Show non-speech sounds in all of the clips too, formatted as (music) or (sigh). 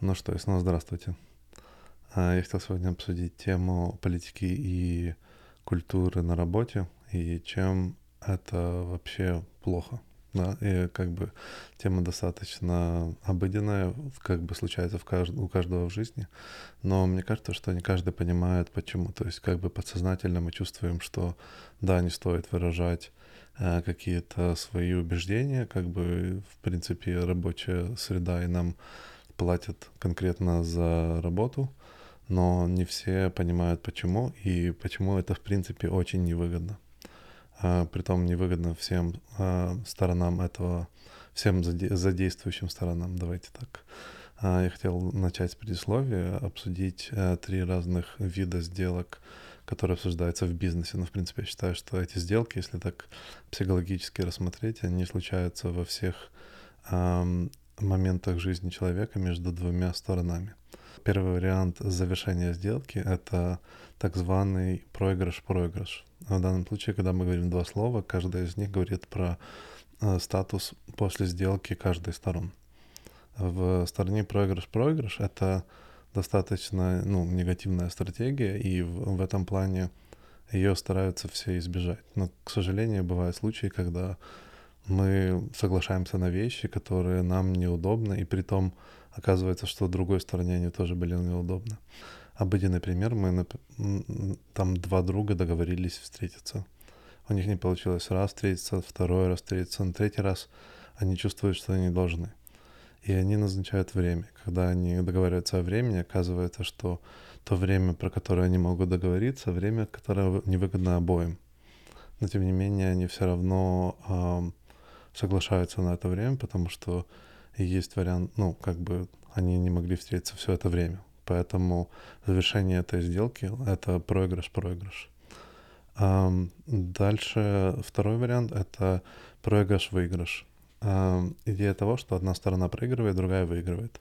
Ну что, и снова здравствуйте. А, я хотел сегодня обсудить тему политики и культуры на работе и чем это вообще плохо. Да, и как бы тема достаточно обыденная, как бы случается в кажд... у каждого в жизни, но мне кажется, что не каждый понимает, почему. То есть как бы подсознательно мы чувствуем, что да, не стоит выражать э, какие-то свои убеждения, как бы в принципе рабочая среда и нам платят конкретно за работу, но не все понимают почему и почему это в принципе очень невыгодно. А, притом невыгодно всем а, сторонам этого, всем задействующим сторонам, давайте так. А, я хотел начать с предисловия, обсудить а, три разных вида сделок, которые обсуждаются в бизнесе. Но, ну, в принципе, я считаю, что эти сделки, если так психологически рассмотреть, они случаются во всех моментах жизни человека между двумя сторонами. Первый вариант завершения сделки — это так званый проигрыш-проигрыш. В данном случае, когда мы говорим два слова, каждое из них говорит про э, статус после сделки каждой из сторон. В стороне проигрыш-проигрыш — это достаточно ну, негативная стратегия, и в, в этом плане ее стараются все избежать. Но, к сожалению, бывают случаи, когда мы соглашаемся на вещи, которые нам неудобны, и при том оказывается, что другой стороне они тоже были неудобны. Обыденный пример, мы там два друга договорились встретиться. У них не получилось раз встретиться, второй раз встретиться, на третий раз они чувствуют, что они должны. И они назначают время. Когда они договариваются о времени, оказывается, что то время, про которое они могут договориться, время, которое невыгодно обоим. Но тем не менее, они все равно соглашаются на это время, потому что есть вариант, ну, как бы они не могли встретиться все это время. Поэтому завершение этой сделки — это проигрыш-проигрыш. Дальше второй вариант — это проигрыш-выигрыш. Идея того, что одна сторона проигрывает, другая выигрывает.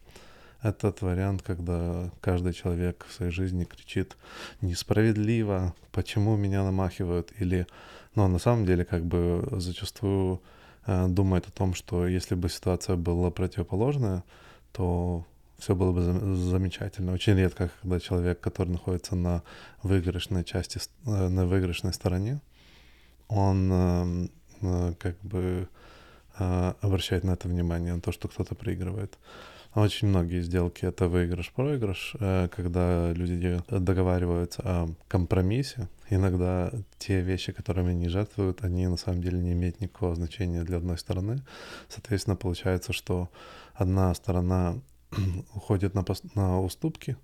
Этот вариант, когда каждый человек в своей жизни кричит «несправедливо», «почему меня намахивают?» или, но на самом деле как бы зачастую думает о том, что если бы ситуация была противоположная, то все было бы замечательно. Очень редко, когда человек, который находится на выигрышной части, э, на выигрышной стороне, он эм, э, как бы обращает на это внимание, на то, что кто-то проигрывает. Очень многие сделки — это выигрыш-проигрыш, э, когда люди договариваются о компромиссе. Иногда те вещи, которыми они жертвуют, они на самом деле не имеют никакого значения для одной стороны. Соответственно, получается, что одна сторона (clears throat) уходит на, на уступки,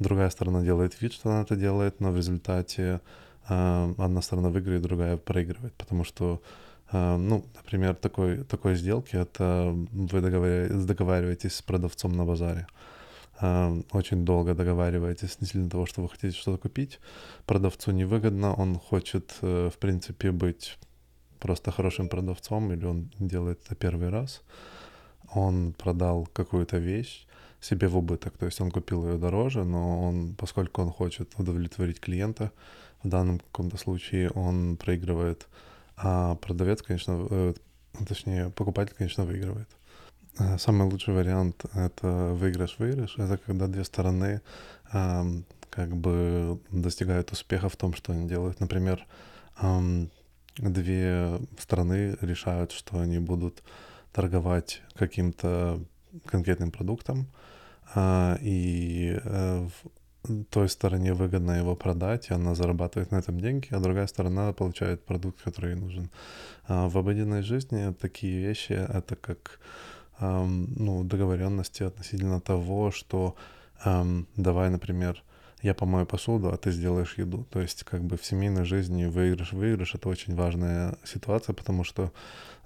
другая сторона делает вид, что она это делает, но в результате э, одна сторона выигрывает, другая проигрывает, потому что а, ну, например, такой, такой сделки — это вы договариваетесь с продавцом на базаре. А, очень долго договариваетесь относительно того, что вы хотите что-то купить. Продавцу невыгодно, он хочет, э, в принципе, быть просто хорошим продавцом, или он делает это первый раз. Он продал какую-то вещь себе в убыток, то есть он купил ее дороже, но он, поскольку он хочет удовлетворить клиента, в данном каком-то случае он проигрывает а продавец, конечно, э, точнее, покупатель, конечно, выигрывает. Э, самый лучший вариант — это выигрыш-выигрыш. Это когда две стороны как бы достигают успеха в том, что они делают. Например, две страны решают, что они будут торговать каким-то конкретным продуктом, а, и э, той стороне выгодно его продать, и она зарабатывает на этом деньги, а другая сторона получает продукт, который ей нужен. А в обыденной жизни такие вещи — это как ну, договоренности относительно того, что давай, например, я помою посуду, а ты сделаешь еду. То есть как бы в семейной жизни выигрыш-выигрыш — это очень важная ситуация, потому что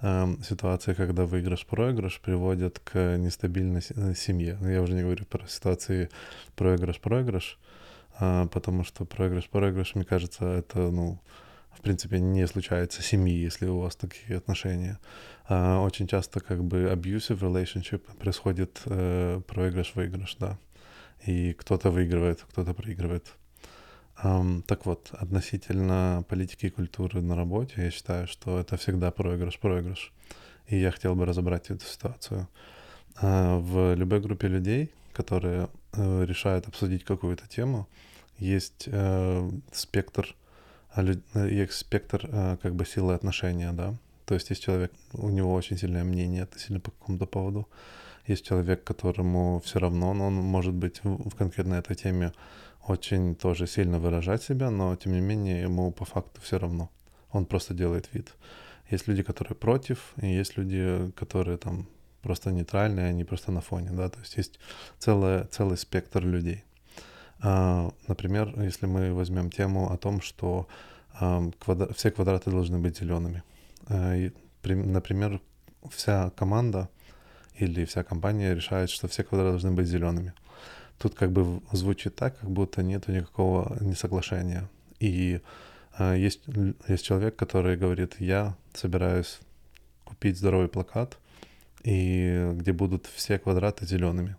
э, ситуации, когда выигрыш-проигрыш, приводят к нестабильной э, семье. Я уже не говорю про ситуации проигрыш-проигрыш, э, потому что проигрыш-проигрыш, мне кажется, это, ну, в принципе, не случается семьи, если у вас такие отношения. А очень часто как бы abusive relationship происходит э, проигрыш-выигрыш, да и кто-то выигрывает, кто-то проигрывает. Um, так вот, относительно политики и культуры на работе, я считаю, что это всегда проигрыш-проигрыш. И я хотел бы разобрать эту ситуацию. Uh, в любой группе людей, которые э, решают обсудить какую-то тему, есть э, спектр, э, есть спектр как бы силы отношения, да. То есть есть человек, у него очень сильное мнение относительно по какому-то поводу. Есть человек, которому все равно, но он может быть в, конкретной этой теме очень тоже сильно выражать себя, но тем не менее ему по факту все равно. Он просто делает вид. Есть люди, которые против, и есть люди, которые там просто нейтральные, они просто на фоне, да, то есть есть целый, целый спектр людей. А, например, если мы возьмем тему о том, что квадра... все квадраты должны быть зелеными. И, например, вся команда или вся компания решает, что все квадраты должны быть зелеными. Тут как бы звучит так, как будто нет никакого несоглашения. И э, есть, есть человек, который говорит, я собираюсь купить здоровый плакат, и где будут все квадраты зелеными.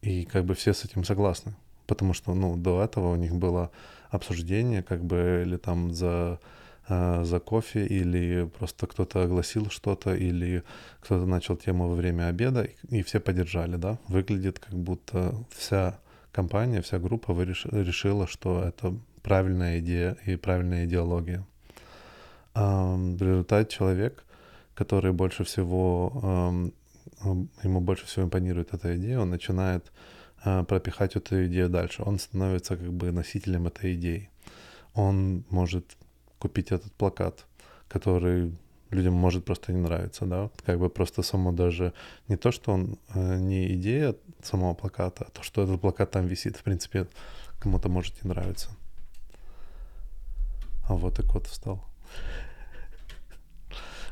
И как бы все с этим согласны. Потому что, ну, до этого у них было обсуждение, как бы, или там за за кофе, или просто кто-то огласил что-то, или кто-то начал тему во время обеда, и, все поддержали, да. Выглядит как будто вся компания, вся группа решила, что это правильная идея и правильная идеология. В результате человек, который больше всего, ему больше всего импонирует эта идея, он начинает а, пропихать эту идею дальше. Он становится как бы носителем этой идеи. Он может купить этот плакат, который людям может просто не нравиться, да, как бы просто само даже не то, что он э, не идея самого плаката, а то, что этот плакат там висит, в принципе, кому-то может не нравиться. А вот и кот встал.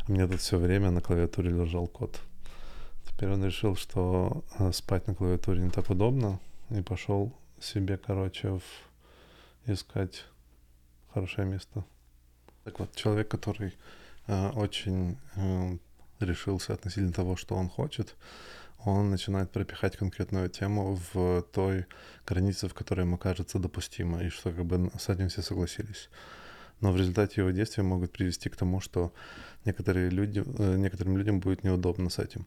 У меня тут все время на клавиатуре лежал кот. Теперь он решил, что э, спать на клавиатуре не так удобно, и пошел себе, короче, в... искать хорошее место. Так вот, человек, который э, очень э, решился относительно того, что он хочет, он начинает пропихать конкретную тему в той границе, в которой ему кажется допустимо, и что как бы с этим все согласились. Но в результате его действия могут привести к тому, что некоторые люди, э, некоторым людям будет неудобно с этим.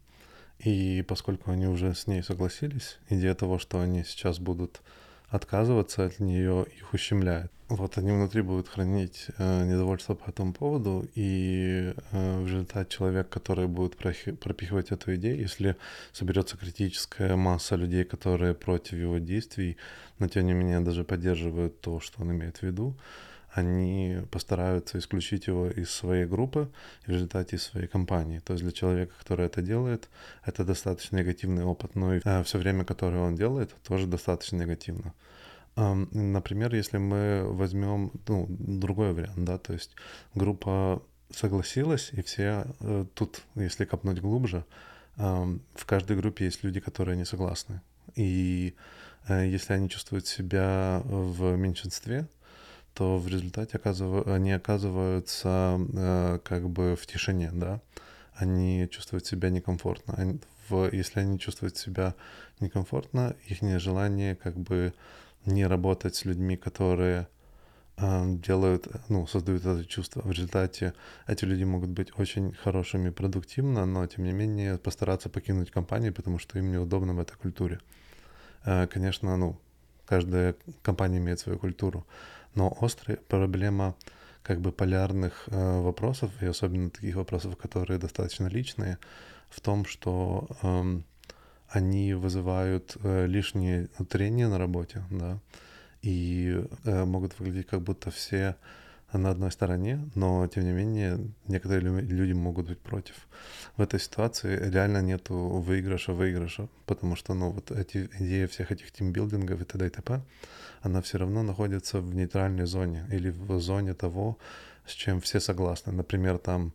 И поскольку они уже с ней согласились, идея того, что они сейчас будут отказываться от нее, их ущемляет. Вот они внутри будут хранить э, недовольство по этому поводу, и э, в результате человек, который будет пропихивать эту идею, если соберется критическая масса людей, которые против его действий, но тем не менее даже поддерживают то, что он имеет в виду, они постараются исключить его из своей группы в результате из своей компании. То есть для человека, который это делает, это достаточно негативный опыт, но и э, все время, которое он делает, тоже достаточно негативно. Например, если мы возьмем ну, другой вариант, да, то есть группа согласилась, и все э, тут, если копнуть глубже, в каждой группе есть люди, которые не согласны. И э, если они чувствуют себя в меньшинстве, то в результате оказыв... они оказываются э, как бы в тишине, да, они чувствуют себя некомфортно. Они, в, если они чувствуют себя некомфортно, их желание как бы не работать с людьми, которые э, делают, ну, создают это чувство. В результате эти люди могут быть очень хорошими продуктивно, но тем не менее постараться покинуть компанию, потому что им неудобно в этой культуре. Э, конечно, ну, каждая компания имеет свою культуру, но острая проблема как бы полярных э, вопросов, и особенно таких вопросов, которые достаточно личные, в том, что э, они вызывают э, лишнее трение на работе, да, и э, могут выглядеть как будто все на одной стороне, но тем не менее некоторые люди могут быть против. В этой ситуации реально нету выигрыша-выигрыша, потому что, ну, вот эти идеи всех этих тимбилдингов и т.д. и т.п., она все равно находится в нейтральной зоне или в зоне того, с чем все согласны. Например, там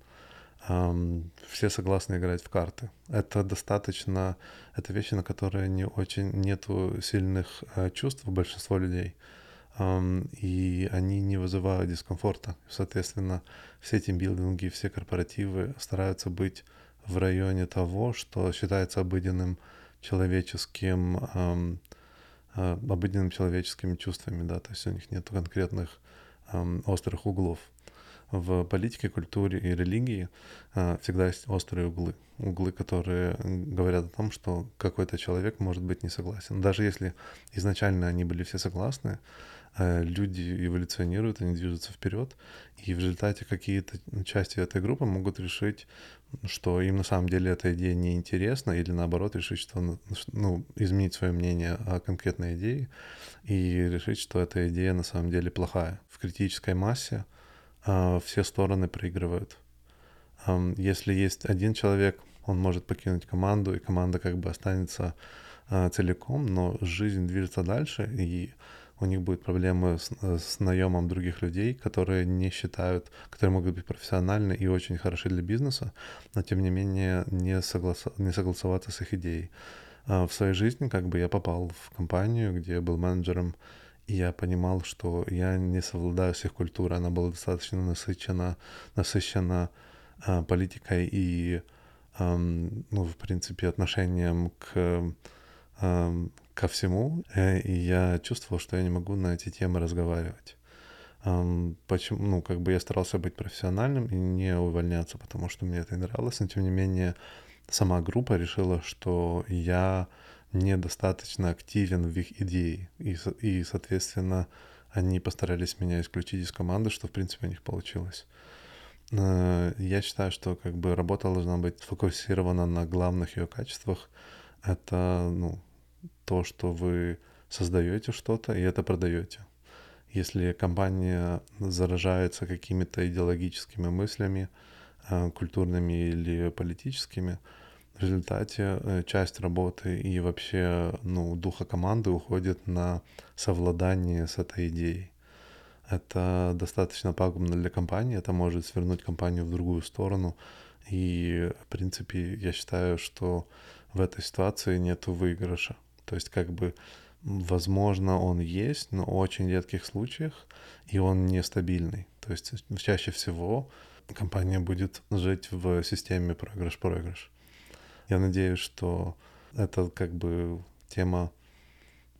все согласны играть в карты. Это достаточно, это вещи, на которые не очень нету сильных э, чувств у большинства людей и они не вызывают дискомфорта. Соответственно, все тимбилдинги, все корпоративы стараются быть в районе того, что считается обыденным человеческим, а, обыденным человеческими чувствами, да, то есть у них нет конкретных острых углов. В политике, культуре и религии а, всегда есть острые углы. Углы, которые говорят о том, что какой-то человек может быть не согласен. Даже если изначально они были все согласны, а, люди эволюционируют, они движутся вперед, и в результате какие-то части этой группы могут решить, что им на самом деле эта идея не интересна, или наоборот решить, что ну, изменить свое мнение о конкретной идее и решить, что эта идея на самом деле плохая. В критической массе все стороны проигрывают. Если есть один человек, он может покинуть команду, и команда как бы останется а, целиком, но жизнь движется дальше, и у них будут проблемы с, с наемом других людей, которые не считают, которые могут быть профессиональны и очень хороши для бизнеса, но тем не менее не, соглас, не согласоваться с их идеей. А, в своей жизни как бы я попал в компанию, где я был менеджером и я понимал, что я не совладаю с их культурой, она была достаточно насыщена, насыщена э, политикой и, э, ну, в принципе, отношением к, э, ко всему, э, и я чувствовал, что я не могу на эти темы разговаривать. Почему, ну, как бы я старался быть профессиональным и не увольняться, потому что мне это нравилось, но тем не менее сама группа решила, что я недостаточно активен в их идее. И, и, соответственно, они постарались меня исключить из команды, что, в принципе, у них получилось. Э, я считаю, что как бы работа должна быть сфокусирована на главных ее качествах. Это ну, то, что вы создаете что-то и это продаете. Если компания заражается какими-то идеологическими мыслями, э, культурными или политическими, в результате э, часть работы и вообще ну, духа команды уходит на совладание с этой идеей. Это достаточно пагубно для компании, это может свернуть компанию в другую сторону. И, в принципе, я считаю, что в этой ситуации нет выигрыша. То есть, как бы, возможно, он есть, но в очень редких случаях, и он нестабильный. То есть, чаще всего компания будет жить в системе проигрыш-проигрыш. Я надеюсь, что эта как бы тема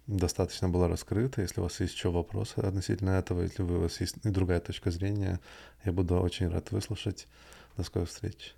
достаточно была раскрыта. Если у вас есть еще вопросы относительно этого, если у вас есть и другая точка зрения, я буду очень рад выслушать. До скорой встречи.